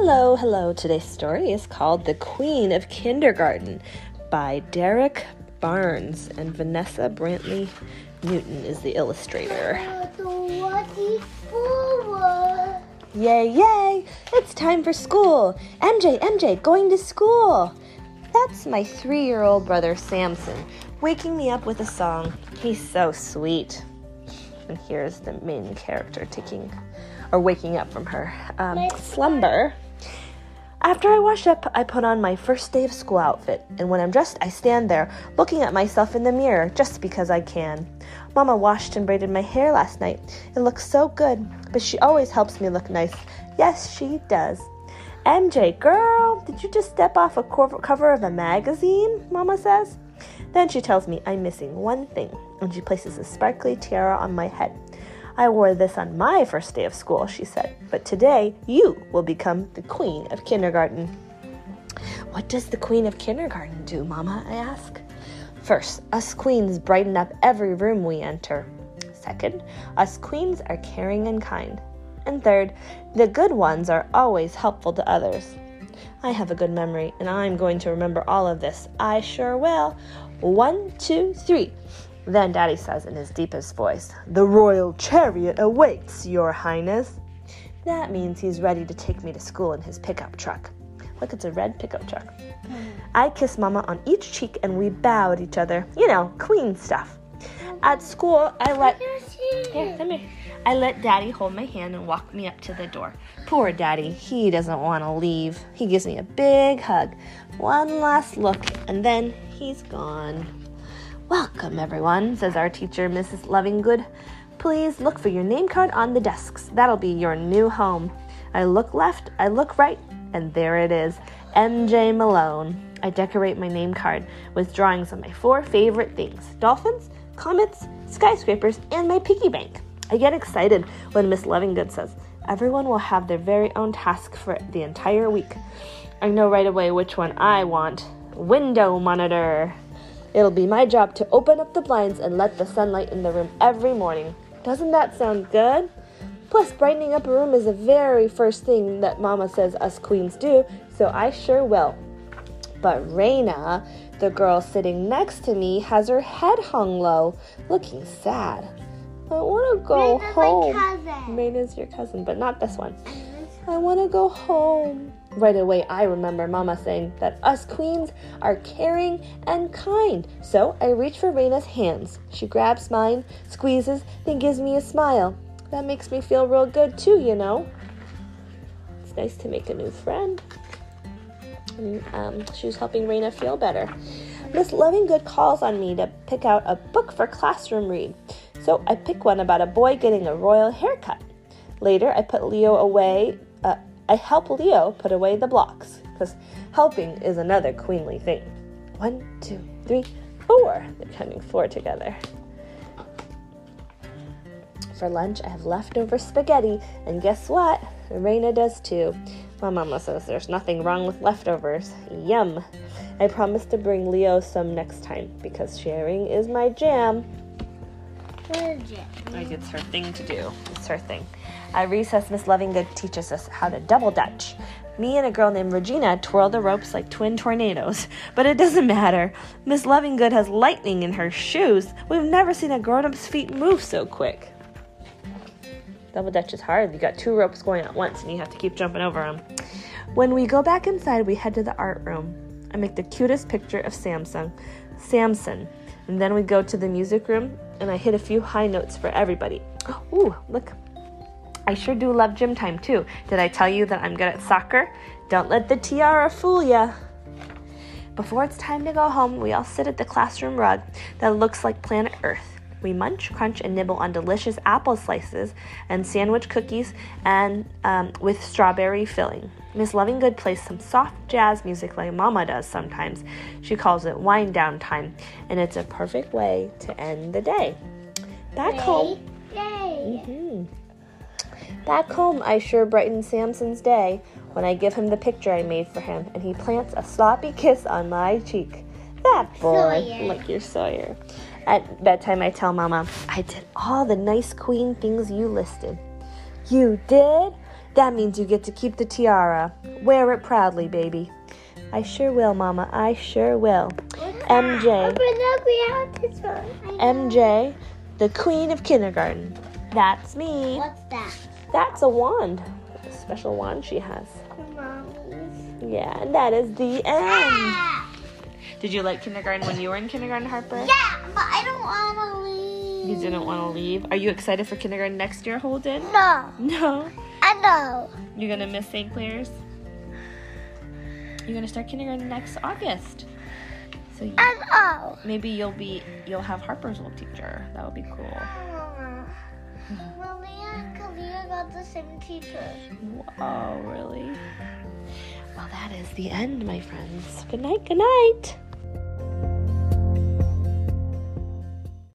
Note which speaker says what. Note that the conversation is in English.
Speaker 1: Hello, hello. Today's story is called The Queen of Kindergarten by Derrick Barnes and Vanessa Brantley Newton is the illustrator. Yay, yay! It's time for school! MJ, MJ, going to school! That's my three year old brother Samson waking me up with a song. He's so sweet. And here's the main character taking or waking up from her um, slumber. After I wash up, I put on my first day of school outfit, and when I'm dressed, I stand there looking at myself in the mirror just because I can. Mama washed and braided my hair last night. It looks so good, but she always helps me look nice. Yes, she does. MJ, girl, did you just step off a cover of a magazine? Mama says. Then she tells me I'm missing one thing, and she places a sparkly tiara on my head. I wore this on my first day of school, she said, but today you will become the queen of kindergarten. What does the queen of kindergarten do, Mama? I ask. First, us queens brighten up every room we enter. Second, us queens are caring and kind. And third, the good ones are always helpful to others. I have a good memory, and I'm going to remember all of this. I sure will. One, two, three. Then Daddy says in his deepest voice, The royal chariot awaits, Your Highness. That means he's ready to take me to school in his pickup truck. Look, it's a red pickup truck. I kiss Mama on each cheek and we bow at each other. You know, queen stuff. At school, I let here, come here. I let Daddy hold my hand and walk me up to the door. Poor Daddy, he doesn't want to leave. He gives me a big hug, one last look, and then he's gone. Welcome, everyone, says our teacher, Mrs. Lovingood. Please look for your name card on the desks. That'll be your new home. I look left, I look right, and there it is MJ Malone. I decorate my name card with drawings of my four favorite things dolphins, comets, skyscrapers, and my piggy bank. I get excited when Miss Lovingood says, Everyone will have their very own task for the entire week. I know right away which one I want. Window monitor. It'll be my job to open up the blinds and let the sunlight in the room every morning. Doesn't that sound good? Plus, brightening up a room is the very first thing that Mama says us queens do, so I sure will. But Raina, the girl sitting next to me, has her head hung low, looking sad. I want to go
Speaker 2: Raina's
Speaker 1: home.
Speaker 2: my cousin.
Speaker 1: Raina's your cousin, but not this one. I want to go home. Right away, I remember Mama saying that us queens are caring and kind. So I reach for Raina's hands. She grabs mine, squeezes, then gives me a smile. That makes me feel real good too, you know. It's nice to make a new friend. And um, she was helping Raina feel better. Miss Lovingood calls on me to pick out a book for classroom read. So I pick one about a boy getting a royal haircut. Later, I put Leo away. I help Leo put away the blocks because helping is another queenly thing. One, two, three, four. They're counting four together. For lunch, I have leftover spaghetti, and guess what? Raina does too. My mama says there's nothing wrong with leftovers. Yum. I promise to bring Leo some next time because sharing is my jam. Like it's her thing to do. It's her thing. Uh, at recess, Miss Lovingood teaches us how to double dutch. Me and a girl named Regina twirl the ropes like twin tornadoes, but it doesn't matter. Miss Lovingood has lightning in her shoes. We've never seen a grown-up's feet move so quick. Double dutch is hard. You got two ropes going at once, and you have to keep jumping over them. When we go back inside, we head to the art room. I make the cutest picture of Samsung, Samson, and then we go to the music room, and I hit a few high notes for everybody. Ooh, look! I sure do love gym time too. Did I tell you that I'm good at soccer? Don't let the tiara fool ya. Before it's time to go home, we all sit at the classroom rug that looks like planet Earth. We munch, crunch, and nibble on delicious apple slices and sandwich cookies and um, with strawberry filling. Miss Lovingood plays some soft jazz music like Mama does sometimes. She calls it wind down time, and it's a perfect way to end the day. Back home.
Speaker 2: Yay!
Speaker 1: Mhm. Back home, I sure brighten Samson's day when I give him the picture I made for him and he plants a sloppy kiss on my cheek. That boy,
Speaker 2: Sawyer.
Speaker 1: like your Sawyer. At bedtime, I tell Mama, I did all the nice queen things you listed. You did? That means you get to keep the tiara. Wear it proudly, baby. I sure will, Mama. I sure will. MJ.
Speaker 2: But look, we have this one.
Speaker 1: MJ, the queen of kindergarten. That's me.
Speaker 2: What's that?
Speaker 1: That's a wand. A special wand she has. Yeah, and that is the end.
Speaker 2: Ah!
Speaker 1: Did you like kindergarten when you were in kindergarten, Harper?
Speaker 2: yeah, but I don't want to leave.
Speaker 1: You didn't want to leave. Are you excited for kindergarten next year, Holden?
Speaker 2: No,
Speaker 1: No.
Speaker 2: I know.
Speaker 1: You're gonna miss St. Clair's. You're gonna start kindergarten next August. So you,
Speaker 2: I know.
Speaker 1: maybe you'll be you'll have Harper's old teacher. That would be cool. Mm-hmm. Mm-hmm.
Speaker 2: Well, Leah and Kalia got the same teacher.
Speaker 1: Oh, really? Well, that is the end, my friends. Good night. Good night.